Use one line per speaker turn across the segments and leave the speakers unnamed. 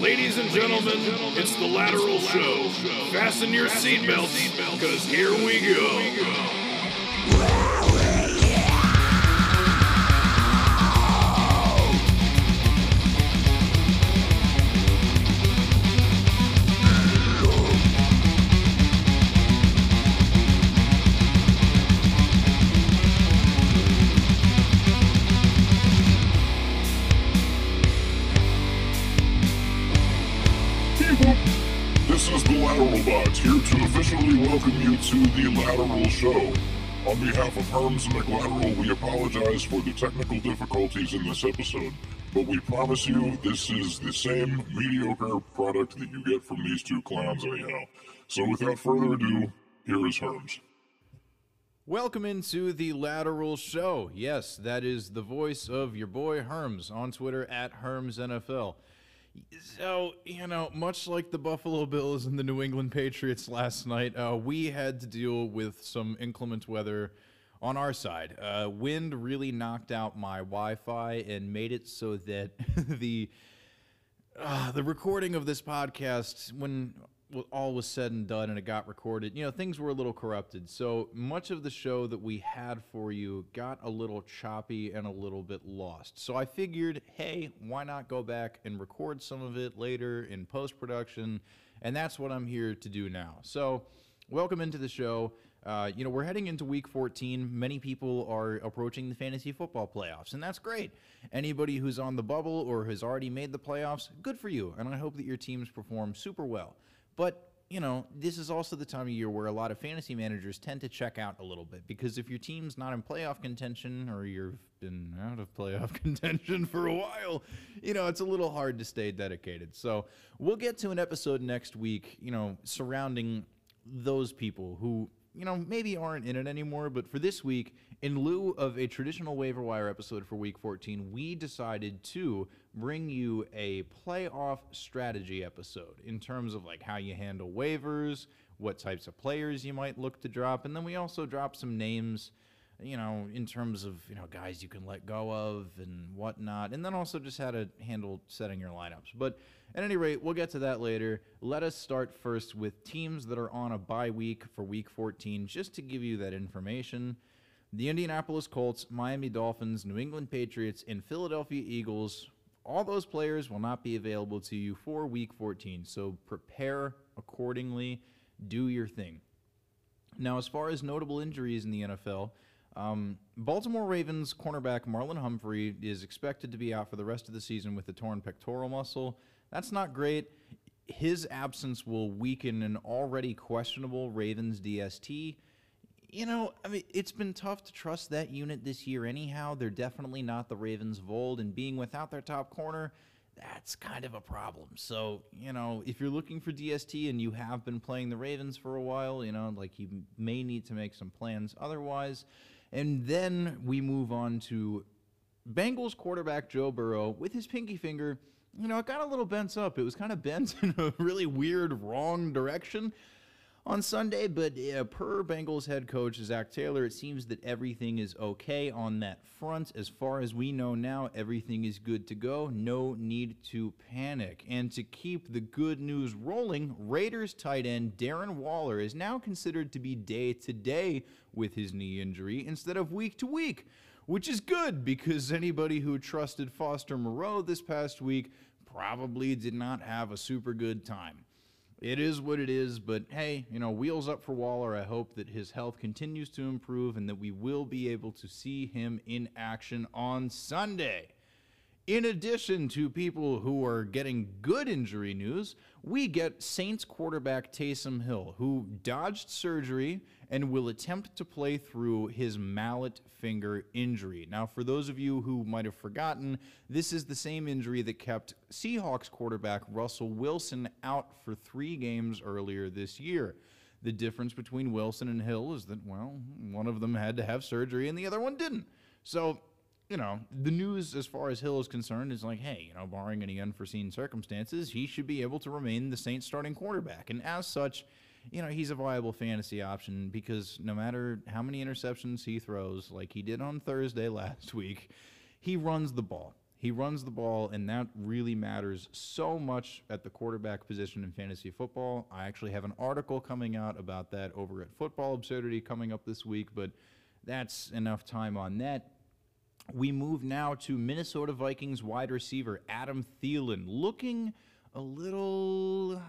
Ladies and gentlemen, it's the Lateral Show. Fasten your seatbelts, because here we go.
To the Lateral Show. On behalf of Herms and McLateral, we apologize for the technical difficulties in this episode, but we promise you this is the same mediocre product that you get from these two clowns anyhow. So without further ado, here is Herms.
Welcome into the Lateral Show. Yes, that is the voice of your boy Herms on Twitter at HermsNFL. So, you know, much like the Buffalo Bills and the New England Patriots last night, uh, we had to deal with some inclement weather on our side. Uh, wind really knocked out my Wi Fi and made it so that the uh, the recording of this podcast, when all was said and done and it got recorded, you know, things were a little corrupted. So much of the show that we had for you got a little choppy and a little bit lost. So I figured, hey, why not go back and record some of it later in post production? And that's what I'm here to do now. So, welcome into the show. Uh, you know, we're heading into week 14. Many people are approaching the fantasy football playoffs, and that's great. Anybody who's on the bubble or has already made the playoffs, good for you. And I hope that your teams perform super well. But, you know, this is also the time of year where a lot of fantasy managers tend to check out a little bit because if your team's not in playoff contention or you've been out of playoff contention for a while, you know, it's a little hard to stay dedicated. So we'll get to an episode next week, you know, surrounding those people who you know maybe aren't in it anymore but for this week in lieu of a traditional waiver wire episode for week 14 we decided to bring you a playoff strategy episode in terms of like how you handle waivers what types of players you might look to drop and then we also drop some names you know, in terms of, you know, guys you can let go of and whatnot. And then also just how to handle setting your lineups. But at any rate, we'll get to that later. Let us start first with teams that are on a bye week for week 14, just to give you that information. The Indianapolis Colts, Miami Dolphins, New England Patriots, and Philadelphia Eagles, all those players will not be available to you for week 14. So prepare accordingly, do your thing. Now, as far as notable injuries in the NFL, um, Baltimore Ravens cornerback Marlon Humphrey is expected to be out for the rest of the season with a torn pectoral muscle. That's not great. His absence will weaken an already questionable Ravens DST. You know, I mean, it's been tough to trust that unit this year anyhow. They're definitely not the Ravens of old, and being without their top corner, that's kind of a problem. So, you know, if you're looking for DST and you have been playing the Ravens for a while, you know, like you may need to make some plans otherwise. And then we move on to Bengals quarterback Joe Burrow with his pinky finger. You know, it got a little bent up. It was kind of bent in a really weird, wrong direction on Sunday, but uh, per Bengals head coach Zac Taylor, it seems that everything is okay on that front. As far as we know now, everything is good to go. No need to panic. And to keep the good news rolling, Raiders tight end Darren Waller is now considered to be day to day with his knee injury instead of week to week, which is good because anybody who trusted Foster Moreau this past week probably did not have a super good time it is what it is, but hey, you know, wheels up for Waller. I hope that his health continues to improve and that we will be able to see him in action on Sunday. In addition to people who are getting good injury news, we get Saints quarterback Taysom Hill, who dodged surgery and will attempt to play through his mallet finger injury. Now, for those of you who might have forgotten, this is the same injury that kept Seahawks quarterback Russell Wilson out for three games earlier this year. The difference between Wilson and Hill is that, well, one of them had to have surgery and the other one didn't. So, you know, the news as far as Hill is concerned is like, hey, you know, barring any unforeseen circumstances, he should be able to remain the Saints starting quarterback. And as such, you know, he's a viable fantasy option because no matter how many interceptions he throws, like he did on Thursday last week, he runs the ball. He runs the ball, and that really matters so much at the quarterback position in fantasy football. I actually have an article coming out about that over at Football Absurdity coming up this week, but that's enough time on that. We move now to Minnesota Vikings wide receiver Adam Thielen, looking a little,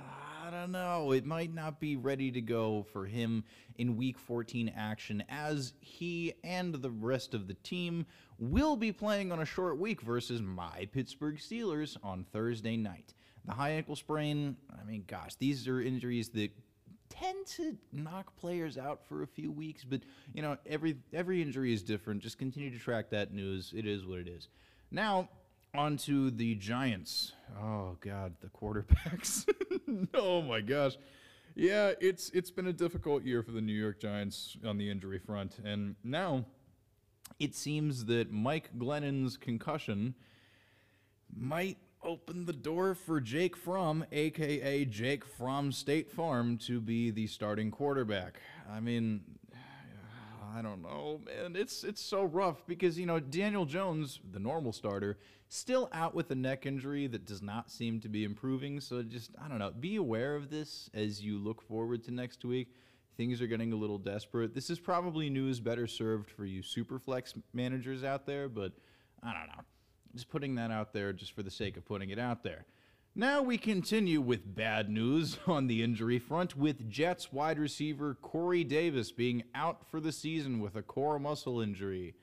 I don't know, it might not be ready to go for him in week 14 action as he and the rest of the team will be playing on a short week versus my Pittsburgh Steelers on Thursday night. The high ankle sprain, I mean, gosh, these are injuries that tend to knock players out for a few weeks, but you know, every every injury is different. Just continue to track that news. It is what it is. Now, on to the Giants. Oh god, the quarterbacks. oh my gosh. Yeah, it's it's been a difficult year for the New York Giants on the injury front. And now it seems that Mike Glennon's concussion might open the door for Jake Fromm, aka Jake from State Farm, to be the starting quarterback. I mean, I don't know, man. It's it's so rough because you know Daniel Jones, the normal starter, still out with a neck injury that does not seem to be improving. So just I don't know. Be aware of this as you look forward to next week. Things are getting a little desperate. This is probably news better served for you superflex managers out there, but I don't know. Just putting that out there just for the sake of putting it out there. Now we continue with bad news on the injury front with Jets wide receiver Corey Davis being out for the season with a core muscle injury.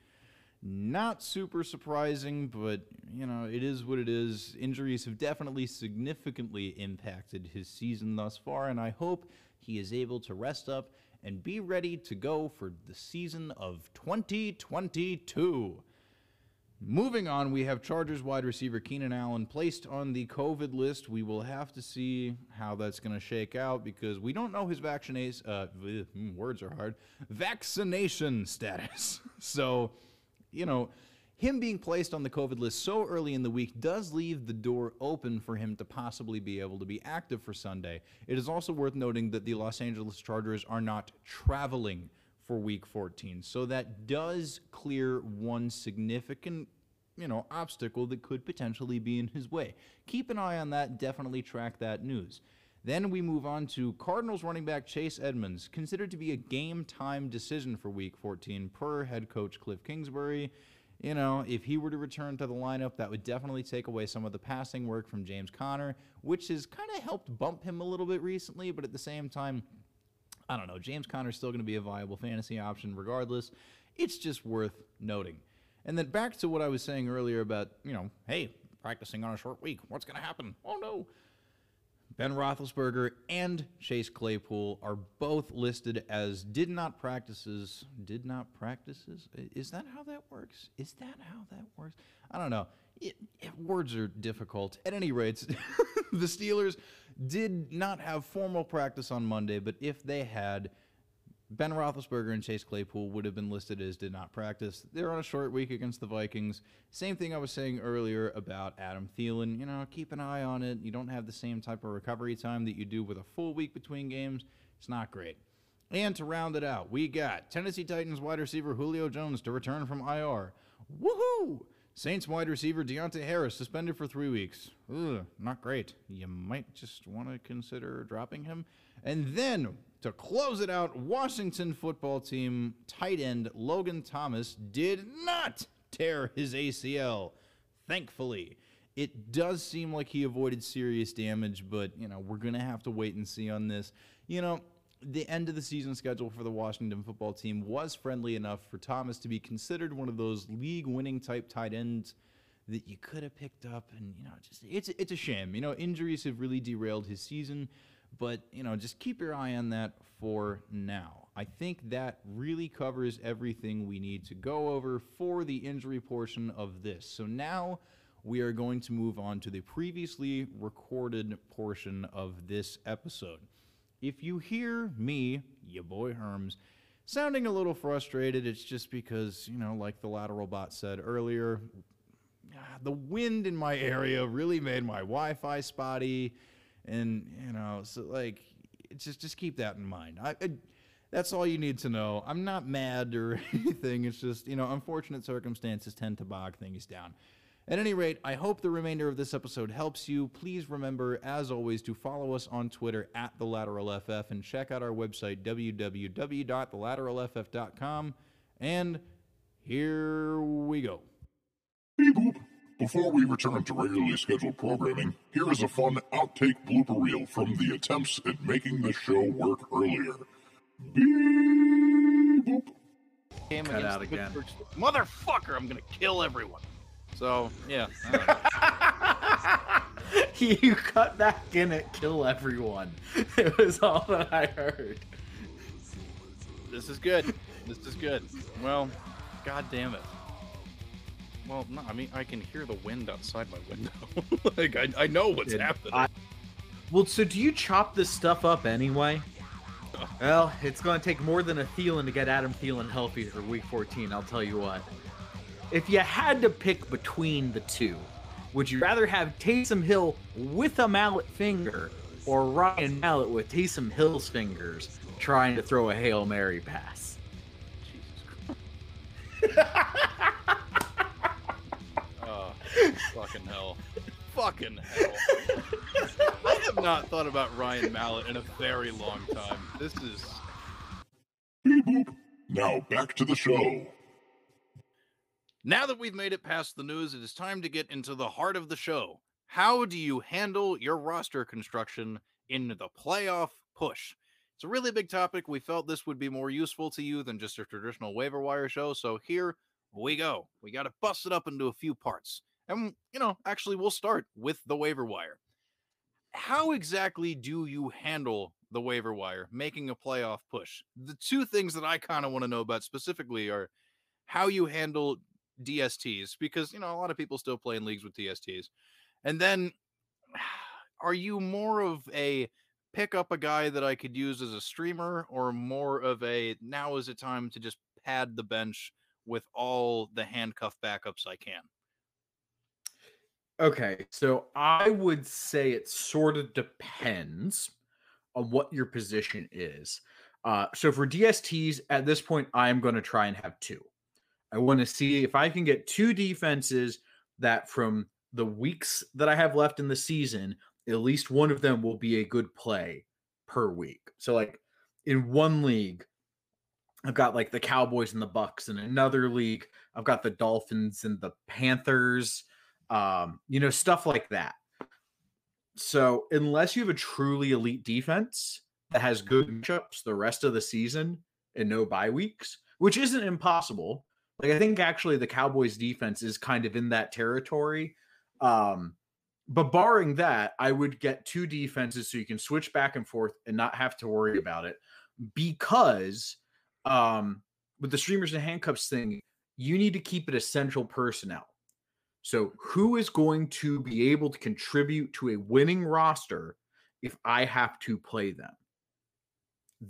Not super surprising, but you know, it is what it is. Injuries have definitely significantly impacted his season thus far, and I hope he is able to rest up and be ready to go for the season of 2022. Moving on, we have Chargers wide receiver Keenan Allen placed on the COVID list. We will have to see how that's going to shake out because we don't know his vaccination. Uh, hmm, words are hard. Vaccination status. so, you know, him being placed on the COVID list so early in the week does leave the door open for him to possibly be able to be active for Sunday. It is also worth noting that the Los Angeles Chargers are not traveling for week 14. So that does clear one significant, you know, obstacle that could potentially be in his way. Keep an eye on that, definitely track that news. Then we move on to Cardinals running back Chase Edmonds, considered to be a game time decision for week 14 per head coach Cliff Kingsbury. You know, if he were to return to the lineup, that would definitely take away some of the passing work from James Conner, which has kind of helped bump him a little bit recently, but at the same time, I don't know. James Conner's still going to be a viable fantasy option regardless. It's just worth noting. And then back to what I was saying earlier about, you know, hey, practicing on a short week. What's going to happen? Oh, no. Ben Roethlisberger and Chase Claypool are both listed as did not practices. Did not practices? Is that how that works? Is that how that works? I don't know. It, it, words are difficult. At any rate, the Steelers did not have formal practice on Monday, but if they had, Ben Roethlisberger and Chase Claypool would have been listed as did not practice. They're on a short week against the Vikings. Same thing I was saying earlier about Adam Thielen. You know, keep an eye on it. You don't have the same type of recovery time that you do with a full week between games. It's not great. And to round it out, we got Tennessee Titans wide receiver Julio Jones to return from IR. Woohoo! Saints wide receiver Deonte Harris suspended for three weeks. Ugh, not great. You might just want to consider dropping him. And then to close it out, Washington football team tight end Logan Thomas did not tear his ACL. Thankfully, it does seem like he avoided serious damage, but you know we're gonna have to wait and see on this. You know, the end of the season schedule for the Washington football team was friendly enough for Thomas to be considered one of those league winning type tight ends that you could have picked up and you know just it's it's a shame. You know, injuries have really derailed his season, but you know, just keep your eye on that for now. I think that really covers everything we need to go over for the injury portion of this. So now we are going to move on to the previously recorded portion of this episode. If you hear me, your boy Herms, sounding a little frustrated, it's just because, you know, like the lateral bot said earlier, ah, the wind in my area really made my Wi-Fi spotty, and you know, so like, just just keep that in mind. I, I that's all you need to know. I'm not mad or anything. It's just you know, unfortunate circumstances tend to bog things down. At any rate, I hope the remainder of this episode helps you. Please remember, as always, to follow us on Twitter at the Lateral FF and check out our website www.thelateralff.com. And here we go.
Beep boop. Before we return to regularly scheduled programming, here is a fun outtake blooper reel from the attempts at making the show work earlier. Beep boop.
Came
Cut out again.
Pittsburgh Motherfucker, I'm gonna kill everyone. So yeah,
you cut back in it, kill everyone. It was all that I heard.
this is good. This is good. Well, god damn it. Well, no, I mean I can hear the wind outside my window. like I, I know what's
Dude,
happening.
I- Well, so do you chop this stuff up anyway? Well, it's going to take more than a Thielen to get Adam Thielen healthy for Week 14. I'll tell you what. If you had to pick between the two, would you rather have Taysom Hill with a mallet finger or Ryan Mallett with Taysom Hill's fingers trying to throw a hail mary pass?
Oh, fucking hell. Fucking hell. I have not thought about Ryan Mallett in a very long time. This is.
Now back to the show.
Now that we've made it past the news, it is time to get into the heart of the show. How do you handle your roster construction in the playoff push? It's a really big topic. We felt this would be more useful to you than just a traditional waiver wire show. So here we go. We got to bust it up into a few parts. And, you know, actually, we'll start with the waiver wire. How exactly do you handle the waiver wire making a playoff push? The two things that I kind of want to know about specifically are how you handle DSTs because you know a lot of people still play in leagues with DSTs. And then are you more of a pick up a guy that I could use as a streamer or more of a now is it time to just pad the bench with all the handcuff backups I can?
Okay, so I would say it sort of depends on what your position is. Uh, so for DSTs, at this point, I am going to try and have two. I want to see if I can get two defenses that from the weeks that I have left in the season, at least one of them will be a good play per week. So, like in one league, I've got like the Cowboys and the Bucks. In another league, I've got the Dolphins and the Panthers um, you know, stuff like that. So, unless you have a truly elite defense that has good matchups the rest of the season and no bye weeks, which isn't impossible. Like I think actually the Cowboys defense is kind of in that territory. Um, but barring that, I would get two defenses so you can switch back and forth and not have to worry about it. Because um, with the streamers and handcuffs thing, you need to keep it essential personnel. So, who is going to be able to contribute to a winning roster if I have to play them?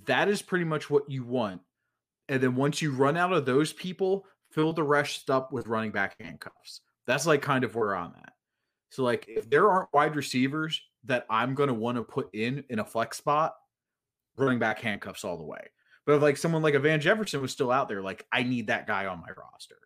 That is pretty much what you want. And then once you run out of those people, fill the rest up with running back handcuffs. That's like kind of where I'm at. So, like, if there aren't wide receivers that I'm going to want to put in in a flex spot, running back handcuffs all the way. But if like someone like a Van Jefferson was still out there, like I need that guy on my roster.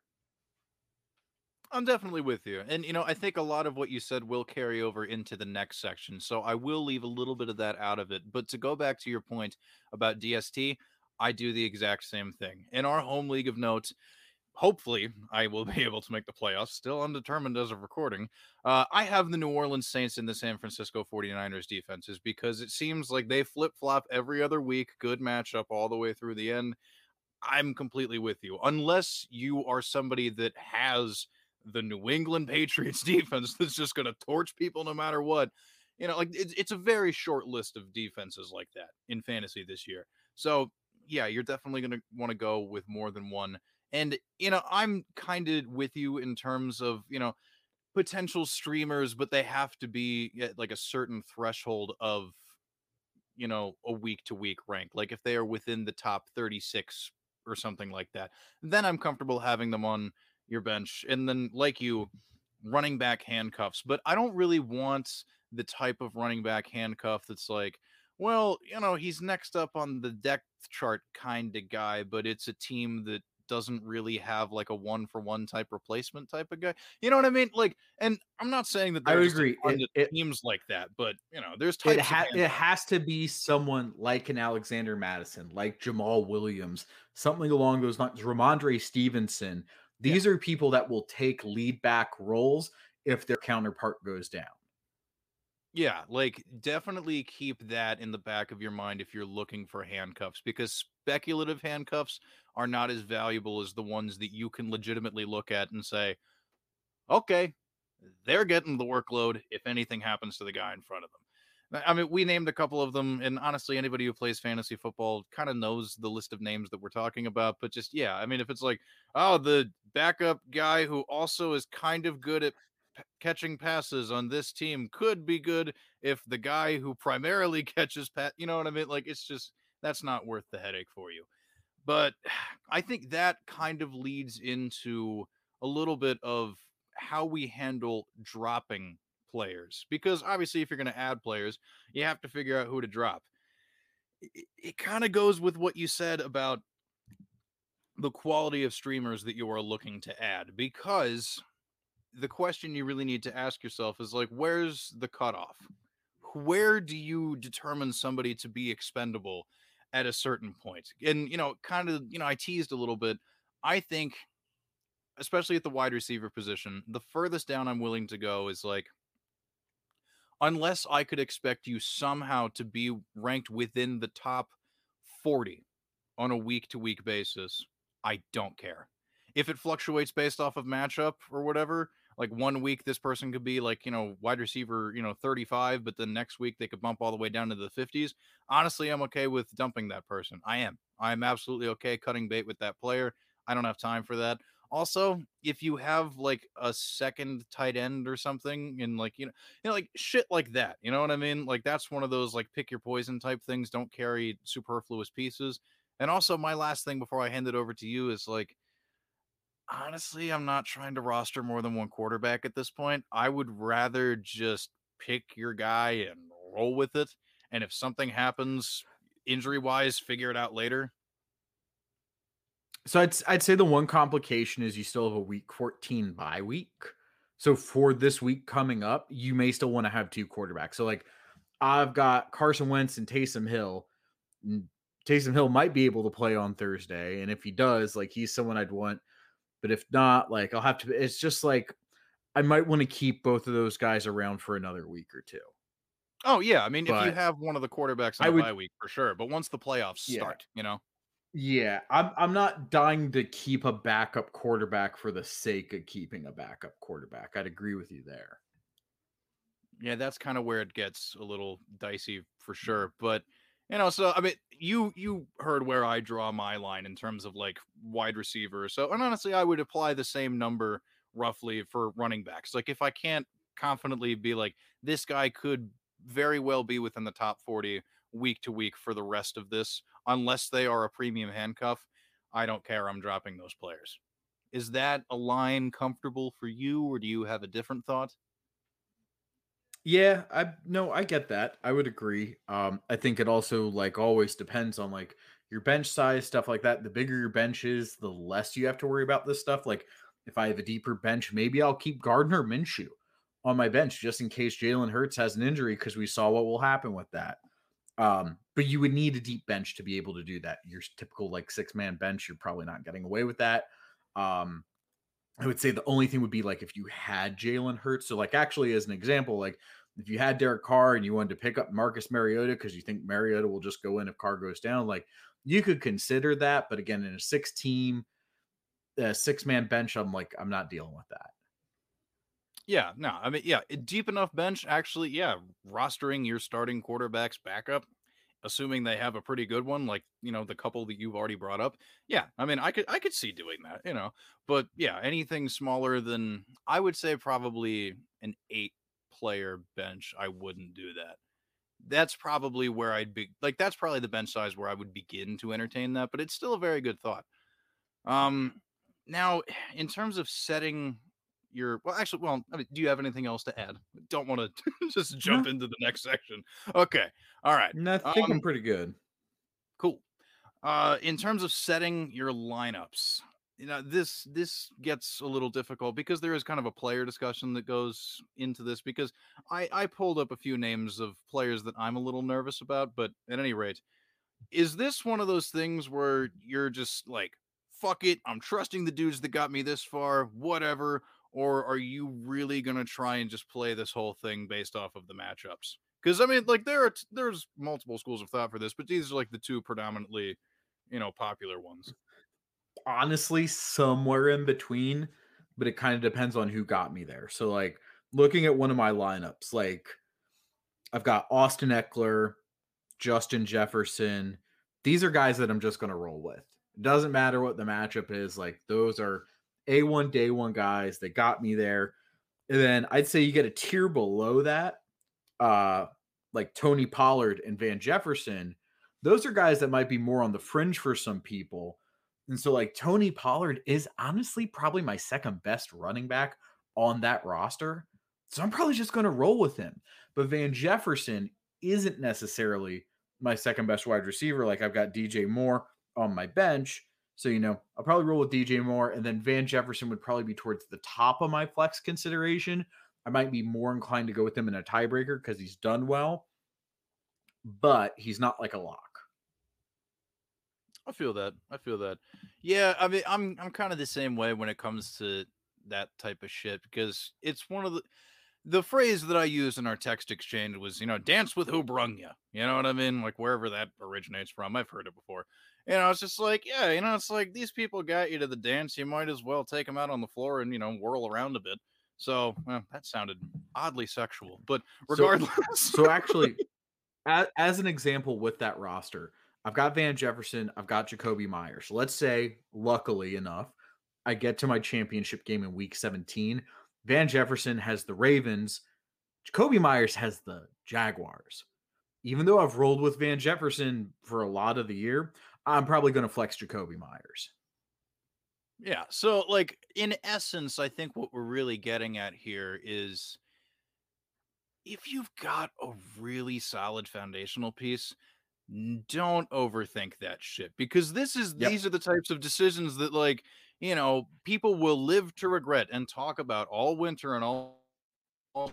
I'm definitely with you. And, you know, I think a lot of what you said will carry over into the next section. So I will leave a little bit of that out of it. But to go back to your point about DST, I do the exact same thing. In our home league of notes, hopefully I will be able to make the playoffs, still undetermined as of recording. Uh, I have the New Orleans Saints and the San Francisco 49ers defenses because it seems like they flip flop every other week. Good matchup all the way through the end. I'm completely with you. Unless you are somebody that has the New England Patriots defense that's just going to torch people no matter what. You know, like it's, it's a very short list of defenses like that in fantasy this year. So, yeah, you're definitely going to want to go with more than one. And, you know, I'm kind of with you in terms of, you know, potential streamers, but they have to be at like a certain threshold of, you know, a week to week rank. Like if they are within the top 36 or something like that, then I'm comfortable having them on your bench. And then, like you, running back handcuffs. But I don't really want the type of running back handcuff that's like, well, you know, he's next up on the depth chart kind of guy, but it's a team that doesn't really have like a one for one type replacement type of guy. You know what I mean? Like, and I'm not saying that
I
there's
agree. It- it-
teams like that, but you know, there's types
It, ha- it has to be someone like an Alexander Mattison, like Jamaal Williams, something along those lines. Rhamondre Stevenson. These are people that will take lead back roles if their counterpart goes down.
Yeah, like definitely keep that in the back of your mind if you're looking for handcuffs because speculative handcuffs are not as valuable as the ones that you can legitimately look at and say, okay, they're getting the workload if anything happens to the guy in front of them. I- mean, we named a couple of them, and honestly, anybody who plays fantasy football kind of knows the list of names that we're talking about. But just, yeah, I mean, if it's like, oh, the backup guy who also is kind of good at p- catching passes on this team could be good if the guy who primarily catches pat, you know what I mean? Like, it's just, that's not worth the headache for you. But I think that kind of leads into a little bit of how we handle dropping players because obviously if you're going to add players you have to figure out who to drop. It, it kind of goes with what you said about the quality of streamers that you are looking to add because the question you really need to ask yourself is like where's the cutoff? Where do you determine somebody to be expendable at a certain point? And you know kind of you know i teased a little bit. I think especially at the wide receiver position the furthest down i'm willing to go is like unless I could expect you somehow to be ranked within the top 40 on a week to week basis, I don't care. If it fluctuates based off of matchup or whatever, like one week this person could be like, you know, wide receiver, you know, 35, but then next week they could bump all the way down to the 50s. Honestly, I'm okay with dumping that person. I am. I'm absolutely okay cutting bait with that player. I don't have time for that. Also, if you have like a second tight end or something, and like you know, you know, like shit like that, you know what I mean? Like that's one of those like pick your poison type things. Don't carry superfluous pieces. And also, my last thing before I hand it over to you is like, honestly, I'm not trying to roster more than one quarterback at this point. I would rather just pick your guy and roll with it. And if something happens injury wise, figure it out later.
So I'd I'd say the one complication is you still have a week 14 bye week. So for this week coming up, you may still want to have two quarterbacks. So like I've got Carson Wentz and Taysom Hill. Taysom Hill might be able to play on Thursday, and if he does, like he's someone I'd want. But if not, like I'll have to. It's just like I might want to keep both of those guys around for another week or two.
Oh yeah, I mean, if you have one of the quarterbacks on
I
a
would-
bye week for sure, but once the playoffs
Yeah.
start, you know,
Yeah, I'm I'm not dying to keep a backup quarterback for the sake of keeping a backup quarterback. I'd agree with you there.
yeah, that's kind of where it gets a little dicey for mm-hmm. sure. But you know, so I mean, you you heard where I draw my line in terms of like wide receiver. So, and honestly, I would apply the same number roughly for running backs. Like if I can't confidently be like this guy could very well be within the top 40 week to week for the rest of this unless they are a premium handcuff, I don't care. I'm dropping those players. Is that a line comfortable for you or do you have a different thought?
Yeah, I no, I get that. I would agree. Um, I think it also like always depends on like your bench size, stuff like that. The bigger your bench is, the less you have to worry about this stuff. Like if I have a deeper bench, maybe I'll keep Gardner Minshew on my bench just in case Jalen Hurts has an injury because we saw what will happen with that. Um, but you would need a deep bench to be able to do that. Your typical like six man bench, you're probably not getting away with that. Um, I would say the only thing would be like if you had Jalen Hurts. So, like, actually, as an example, like if you had Derek Carr and you wanted to pick up Marcus Mariota because you think Mariota will just go in if Carr goes down, like you could consider that. But again, in a six team, uh, six man bench, I'm like, I'm not dealing with that.
Yeah, no, I mean, yeah, deep enough bench. Actually, yeah, rostering your starting quarterbacks backup, assuming they have a pretty good one, like you know the couple that you've already brought up. Yeah, I mean, I could I could see doing that, you know. But yeah, anything smaller than I would say probably an eight player bench, I wouldn't do that. That's probably where I'd be like that's probably the bench size where I would begin to entertain that, but it's still a very good thought. Um now in terms of setting your well actually well I mean, do you have anything else to add? Don't want to just jump into the next section. Okay all right
And I think
Um,
I'm pretty good.
cool. Uh in terms of setting your lineups you know this this gets a little difficult because there is kind of a player discussion that goes into this because I I pulled up a few names of players that I'm a little nervous about, but at any rate, is this one of those things where you're just like fuck it, I'm trusting the dudes that got me this far, whatever, or are you really going to try and just play this whole thing based off of the matchups? Cuz I mean like there are there's multiple schools of thought for this, but these are like the two predominantly, you know, popular ones
honestly somewhere in between, but it kind of depends on who got me there. So like looking at one of my lineups, like I've got Austin Ekeler, Justin Jefferson. These are guys that I'm just going to roll with. It doesn't matter what the matchup is. Like those are A1 day one guys that got me there. And then I'd say you get a tier below that, uh, like Tony Pollard and Van Jefferson. Those are guys that might be more on the fringe for some people and so, like, Tony Pollard is honestly probably my second best running back on that roster. So I'm probably just going to roll with him. But Van Jefferson isn't necessarily my second best wide receiver. Like, I've got DJ Moore on my bench. So, you know, I'll probably roll with DJ Moore. And then Van Jefferson would probably be towards the top of my flex consideration. I might be more inclined to go with him in a tiebreaker because he's done well, but he's not like a lock.
I feel that. I feel that. Yeah, I mean, I'm I'm kind of the same way when it comes to that type of shit because it's one of the the phrase that I used in our text exchange was, you know, dance with who brung you. You know what I mean? Like wherever that originates from. I've heard it before. And I was just like, yeah, you know, it's like these people got you to the dance. You might as well take them out on the floor and, you know, whirl around a bit. So well, that sounded oddly sexual. But regardless.
So, so actually, as, as an example with that roster, I've got Van Jefferson, I've got Jakobi Meyers. Let's say, luckily enough, I get to my championship game in week 17. Van Jefferson has the Ravens, Jakobi Meyers has the Jaguars. Even though I've rolled with Van Jefferson for a lot of the year, I'm probably going to flex Jakobi Meyers.
Yeah. So, like, in essence, I think what we're really getting at here is if you've got a really solid foundational piece, don't overthink that shit because this is yep. these are the types of decisions that like you know people will live to regret and talk about all winter and all, all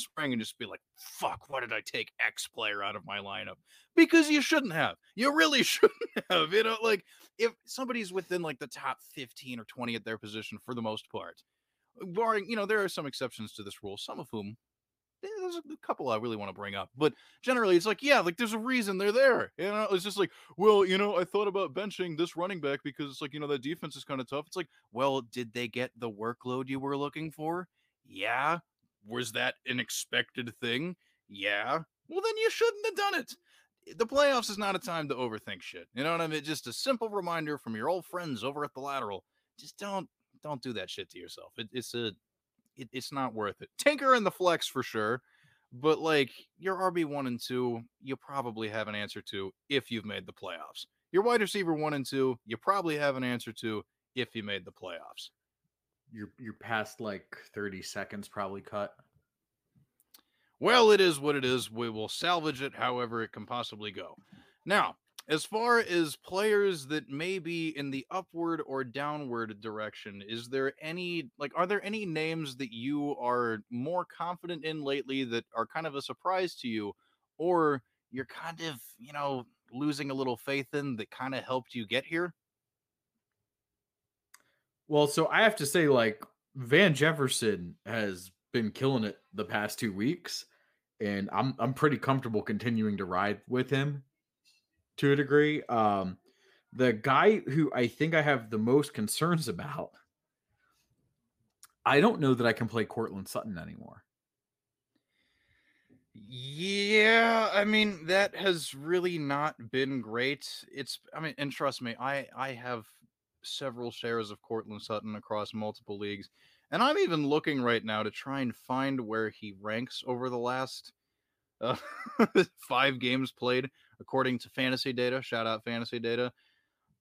spring and just be like fuck why did i take x player out of my lineup because you shouldn't have you really shouldn't have you know like if somebody's within like the top 15 or 20 at their position for the most part barring you know there are some exceptions to this rule some of whom eh, there's a couple I really want to bring up, but generally it's like, yeah, like there's a reason they're there. You know, it's just like, well, you know, I thought about benching this running back because it's like, you know, that defense is kind of tough. It's like, well, did they get the workload you were looking for? Yeah. Was that an expected thing? Yeah. Well, then you shouldn't have done it. Eh, the playoffs is not a time to overthink shit. You know what I mean? Just a simple reminder from your old friends over at the lateral. Just don't don't do that shit to yourself. It, it's a it, it's not worth it. Tinker in the flex for sure, but like your RB one and two, you probably have an answer to if you've made the playoffs. Your wide receiver one and two, you probably have an answer to if you made the playoffs.
Your your past like thirty seconds probably cut.
Well, it is what it is. We will salvage it however it can possibly go. Now, as far as players that may be in the upward or downward direction, is there any like are there any names that you are more confident in lately that are kind of a surprise to you or you're kind of, you know, losing a little faith in that kind of helped you get here?
Well, so I have to say like Van Jefferson has been killing it the past 2 weeks and I'm I'm pretty comfortable continuing to ride with him to a degree. Um, the guy who I think I have the most concerns about, I don't know that I can play Courtland Sutton anymore.
Yeah, I mean that has really not been great. It's I mean, and trust me, I I have several shares of Courtland Sutton across multiple leagues, and I'm even looking right now to try and find where he ranks over the last uh, five games played according to fantasy data. Shout out fantasy data.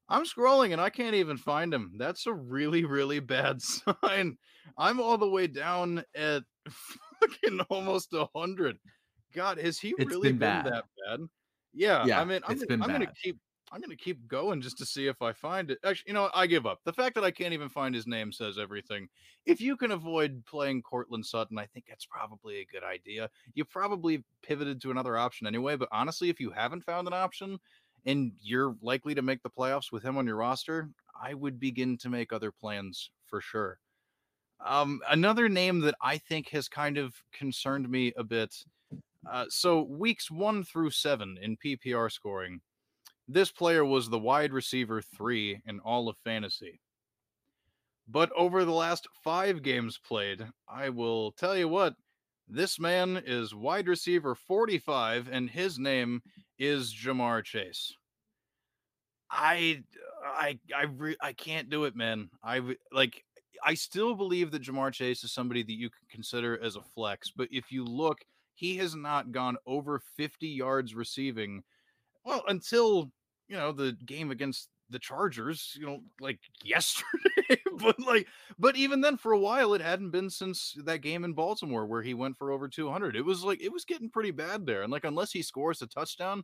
I'm scrolling and I can't even find him. That's a really, really bad sign. I'm all the way down at fucking almost a hundred. God, has he
it's
really
been,
been, that bad? Yeah,
yeah
I mean, I'm, I'm gonna keep I'm gonna keep going just to see if I find it. Actually, you know, I give up. The fact that I can't even find his name says everything. If you can avoid playing Courtland Sutton, I think that's probably a good idea. You probably pivoted to another option anyway. But honestly, if you haven't found an option and you're likely to make the playoffs with him on your roster, I would begin to make other plans for sure. Um, another name that I think has kind of concerned me a bit. Uh, so weeks one through seven in PPR scoring this player was the wide receiver three in all of fantasy. But over the last five games played, I will tell you what, this man is wide receiver 45, and his name is Ja'Marr Chase. I, I, I, re- I can't do it, man. I like, I still believe that Ja'Marr Chase is somebody that you can consider as a flex, but if you look, he has not gone over 50 yards receiving. Well, until you know the game against the Chargers, you know, like yesterday. but like, but even then, for a while, it hadn't been since that game in Baltimore where he went for over 200. It was like it was getting pretty bad there, and like unless he scores a touchdown,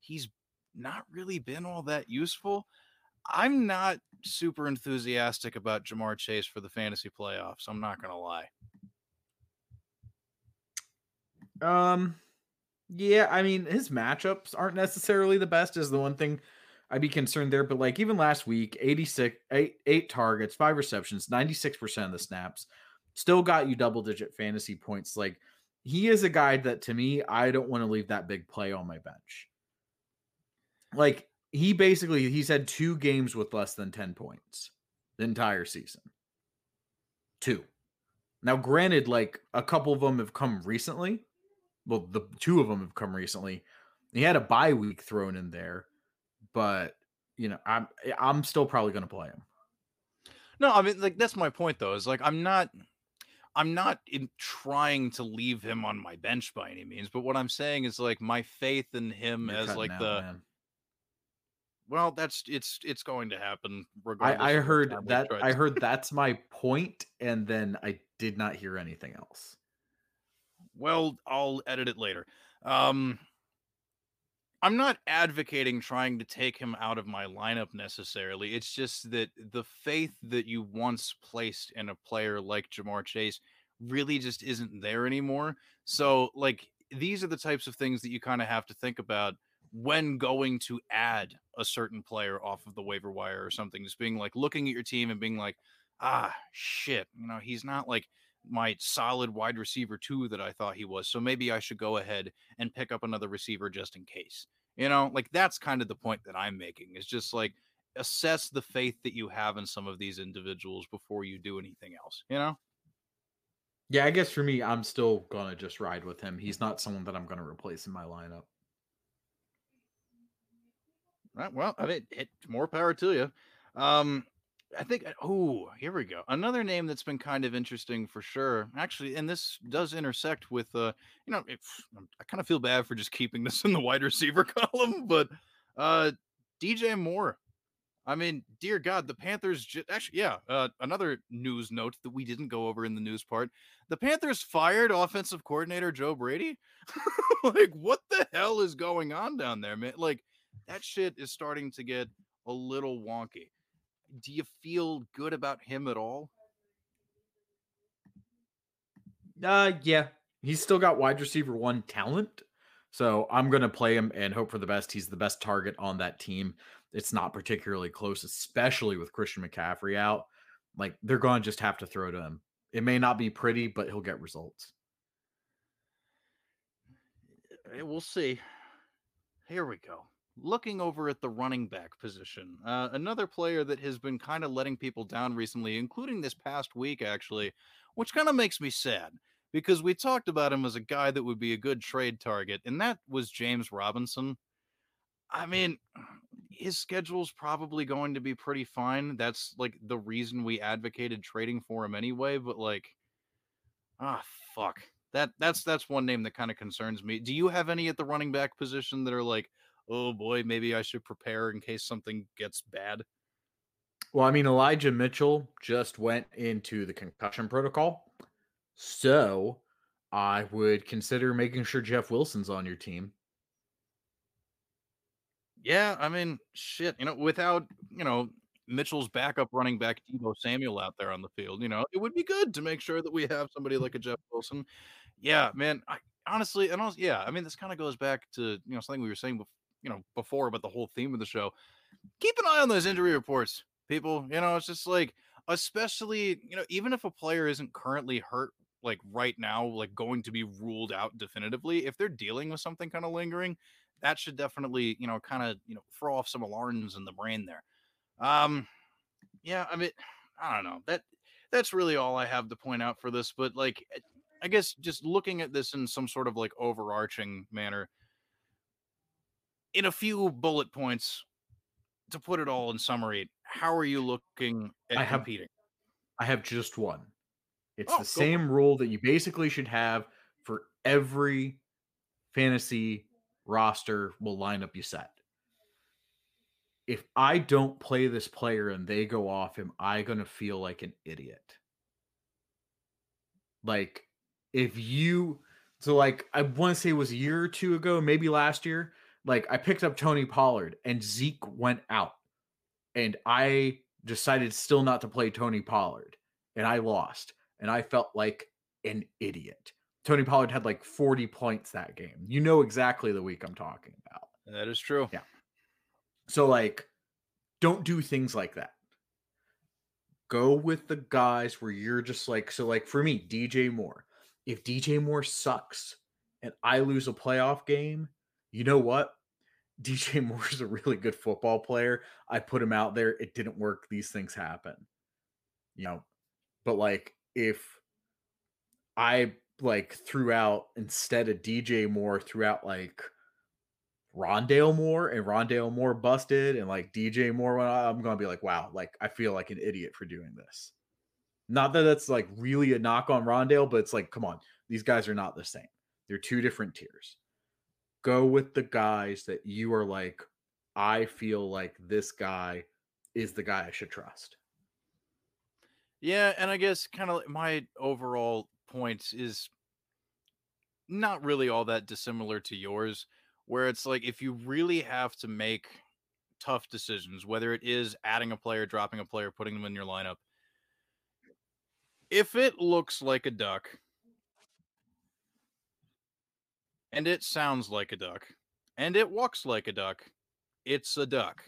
he's not really been all that useful. I'm not super enthusiastic about Ja'Marr Chase for the fantasy playoffs. I'm not gonna lie.
Um, yeah, I mean his matchups aren't necessarily the best. Is the one thing I'd be concerned there. But like even last week, 86, eight, eight targets, five receptions, 96% of the snaps, still got you double digit fantasy points. Like he is a guy that to me, I don't want to leave that big play on my bench. Like he basically he's had two games with less than 10 points the entire season. Two. Now, granted, like a couple of them have come recently, well, the two of them have come recently. He had a bye week thrown in there, but you know, I'm eh, I'm still probably going to play him.
No, I mean, like that's my point though. Is like I'm not, I'm not in trying to leave him on my bench by any means. But what I'm saying is like my faith in him You're as like out, the. Man. Well, that's it's it's going to happen.
Regardless I, I heard that. I heard that's my point, and then I did not hear anything else.
Well, I'll edit it later. Um, I'm not advocating trying to take him out of my lineup necessarily. It's just that the faith that you once placed in a player like Ja'Marr Chase really just isn't there anymore. So, like, these are the types of things that you kind of have to think about when going to add a certain player off of the waiver wire or something. Just being like looking at your team and being like, ah, shit, you know, he's not like my solid wide receiver two that I thought he was. So maybe I should go ahead and pick up another receiver just in case. You know, like that's kind of the point that I'm making. Is just like assess the faith that you have in some of these individuals before you do anything else, you know?
Yeah, I guess for me, I'm still gonna just ride with him. He's not someone that I'm gonna replace in my lineup.
Right, well, I mean, it, more power to you. Um, I think oh, here we go. Another name that's been kind of interesting for sure. Actually, and this does intersect with uh, you know, it, I kind of feel bad for just keeping this in the wide receiver column, but uh DJ Moore. I mean, dear God, the Panthers actually, yeah. Uh, another news note that we didn't go over in the news part: the Panthers fired offensive coordinator Joe Brady. like, what the hell is going on down there, man? Like, that shit is starting to get a little wonky do you feel good about him at all?
Uh, yeah, he's still got wide receiver one talent. So I'm going to play him and hope for the best. He's the best target on that team. It's not particularly close, especially with Christian McCaffrey out. Like they're going to just have to throw to him. It may not be pretty, but he'll get results.
We'll see. Here we go looking over at the running back position, uh, another player that has been kind of letting people down recently, including this past week, actually, which kind of makes me sad because we talked about him as a guy that would be a good trade target, and that was James Robinson. I mean, his schedule's probably going to be pretty fine. That's like the reason we advocated trading for him anyway, but like, ah, fuck. That that's that's one name that kind of concerns me. Do you have any at the running back position that are like, oh boy, maybe I should prepare in case something gets bad?
Well, I mean, Elijah Mitchell just went into the concussion protocol. So I would consider making sure Jeff Wilson's on your team.
Yeah, I mean, shit, you know, without, you know, Mitchell's backup running back Deebo Samuel out there on the field, you know, it would be good to make sure that we have somebody like a Jeff Wilson. Yeah, man, I honestly, and also, yeah, I mean, this kind of goes back to, you know, something we were saying, bef- you know, before about the whole theme of the show. Keep an eye on those injury reports, people. You know, it's just like, especially, you know, even if a player isn't currently hurt, like right now, like going to be ruled out definitively, if they're dealing with something kind of lingering, that should definitely, you know, kind of, you know, throw off some alarms in the brain there. Um, yeah, I mean, I don't know. That that's really all I have to point out for this, but like I guess just looking at this in some sort of like overarching manner in a few bullet points to put it all in summary, how are you looking at
I have-
competing?
I have just one. It's
Oh,
the same rule that you basically should have for every fantasy roster will lineup you set. If I don't play this player and they go off, am I going to feel like an idiot? Like, if you, so like, I want to say it was a year or two ago, maybe last year, like, I picked up Tony Pollard and Zeke went out, and I decided still not to play Tony Pollard, and I lost, and I felt like an idiot. Tony Pollard had like 40 points that game. You know exactly the week I'm talking about.
That is true.
Yeah. So like don't do things like that. Go with the guys where you're just like so like for me, DJ Moore. If DJ Moore sucks and I lose a playoff game, you know what? DJ Moore is a really good football player. I put him out there, it didn't work. These things happen. You know, but like if I like threw out instead of DJ Moore throughout like Rondale Moore and Rondale Moore busted and like DJ Moore I'm gonna be like, wow, like I feel like an idiot for doing this. Not that that's like really a knock on Rondale, but it's like, come on, these guys are not the same. They're two different tiers. Go with the guys that you are like, I feel like this guy is the guy I should trust.
Yeah, and I guess kind of my overall point is not really all that dissimilar to yours, where it's like if you really have to make tough decisions, whether it is adding a player, dropping a player, putting them in your lineup, if it looks like a duck and it sounds like a duck and it walks like a duck, it's a duck.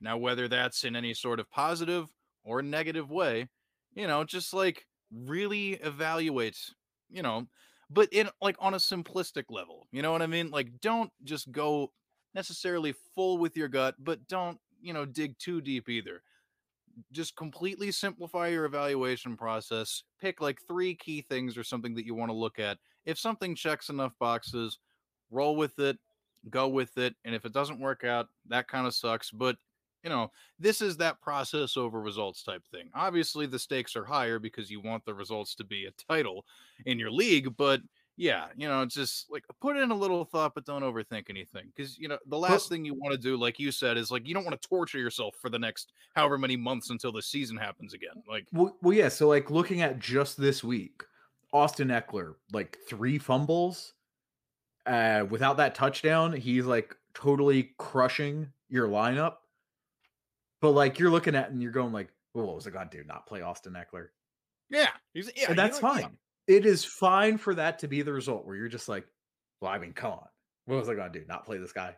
Now, whether that's in any sort of positive or negative way, you know, just like really evaluate, you know, but in like on a simplistic level, you know what I mean? Like, don't just go necessarily full with your gut, but don't, you know, dig too deep either. Just completely simplify your evaluation process. Pick like three key things or something that you want to look at. If something checks enough boxes, roll with it, go with it. And if it doesn't work out, that kind of sucks. But you know, this is that process over results type thing. Obviously, the stakes are higher because you want the results to be a title in your league, but yeah, you know, just like put in a little thought, but don't overthink anything. Because you know, the last thing you want to do, like you said, is like you don't want to torture yourself for the next however many months until the season happens again. Like,
Well, well, yeah. So, like, looking at just this week, Austin Ekeler, like three fumbles. Uh, without that touchdown, he's like totally crushing your lineup. But like, you're looking at and you're going like, well, what was I gonna do? Not play Austin Ekeler?
yeah, he's yeah,
and that's
know,
fine. It is fine for that to be the result where you're just like, well, I mean, come on. What was I gonna do? Not play this guy?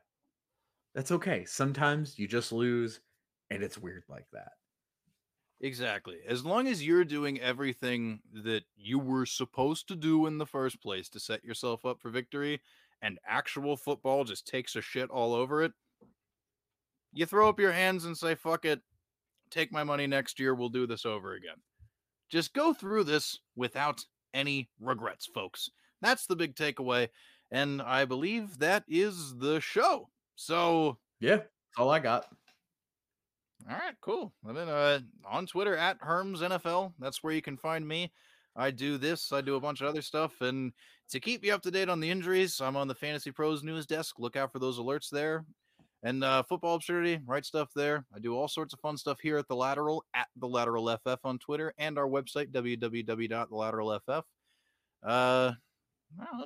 That's okay. Sometimes you just lose, and it's weird like that.
Exactly. As long as you're doing everything that you were supposed to do in the first place to set yourself up for victory, and actual football just takes a shit all over it, you throw up your hands and say, fuck it, take my money next year, we'll do this over again. Just go through this without any regrets, folks. That's the big takeaway. And I believe that is the show. So,
Yeah, that's all I got.
All right, cool. And then uh, on Twitter at Herms NFL, that's where you can find me. I do this, I do a bunch of other stuff. And to keep you up to date on the injuries, I'm on the Fantasy Pros news desk. Look out for those alerts there. And uh, football absurdity, right stuff there. I do all sorts of fun stuff here at the Lateral at the Lateral FF on Twitter and our website www.thelateralff.
Uh, Well,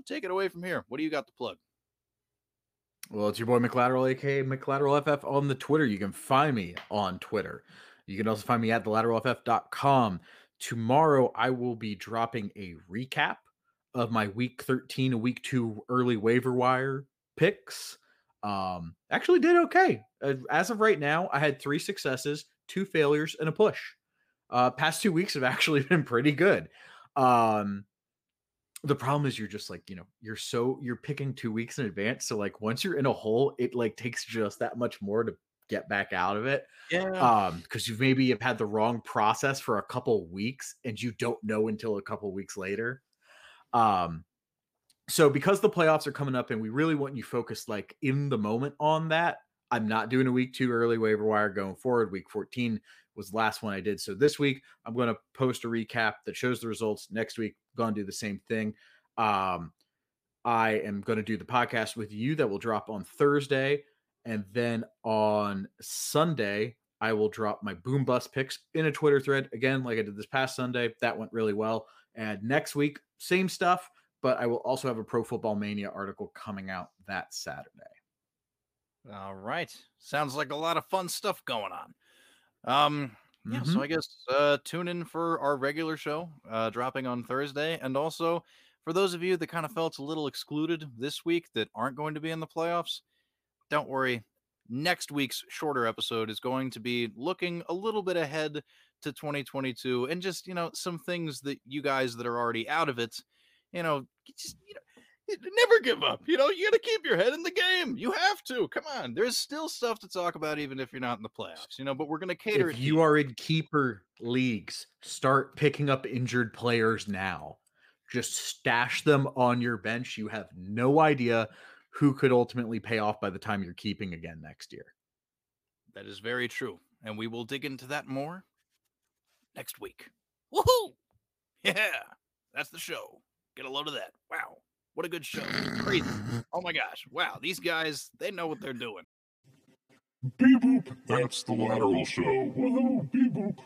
it's your boy McLateral, aka McLateral FF on the Twitter. You can find me on Twitter. You can also find me at thelateralff.com. Tomorrow, I will be dropping a recap of my week 13 and week two early waiver wire picks. Um, actually did okay. Uh, as of right now, I had three successes, two failures, and a push. Uh, past two weeks have actually been pretty good. Um, the problem is you're just like you know you're so you're picking two weeks in advance so like once you're in a hole it like takes just that much more to get back out of it
Yeah.
um because you maybe have had the wrong process for a couple weeks and you don't know until a couple weeks later um so because the playoffs are coming up and we really want you focused like in the moment on that i'm not doing a week two early waiver wire going forward. Week 14 was the last one i did. So this week i'm going to post a recap that shows the results. Next week going to do the same thing. Um i am going to do the podcast with you that will drop on thursday. And then on sunday i will drop my boom bust picks in a twitter thread. Again like i did this past sunday that went really well. And next week same stuff but i will also have a pro football mania article coming out that saturday
All right. Sounds like a lot of fun stuff going on. Um, yeah,
Mhm.
so I guess uh, tune in for our regular show uh, dropping on Thursday. And also, for those of you that kind of felt a little excluded this week that aren't going to be in the playoffs, don't worry. Next week's shorter episode is going to be looking a little bit ahead to 2022 and just, you know, some things that you guys that are already out of it, you know, just, you know, never give up. You know, you got to keep your head in the game. You have to. Come on. There's still stuff to talk about, even if you're not in the playoffs, you know, but we're going to cater
if you are in keeper leagues start picking up injured players now just stash them on your bench you have no idea who could ultimately pay off by the time you're keeping again next year
That is very true. And we will dig into that more next week. Woohoo! Yeah, that's the show. Get a load of that. Wow. What a good show. Crazy. Oh my gosh. Wow. These guys, they know what they're doing.
Beep boop. That's the lateral show. Woohoo! Beep boop.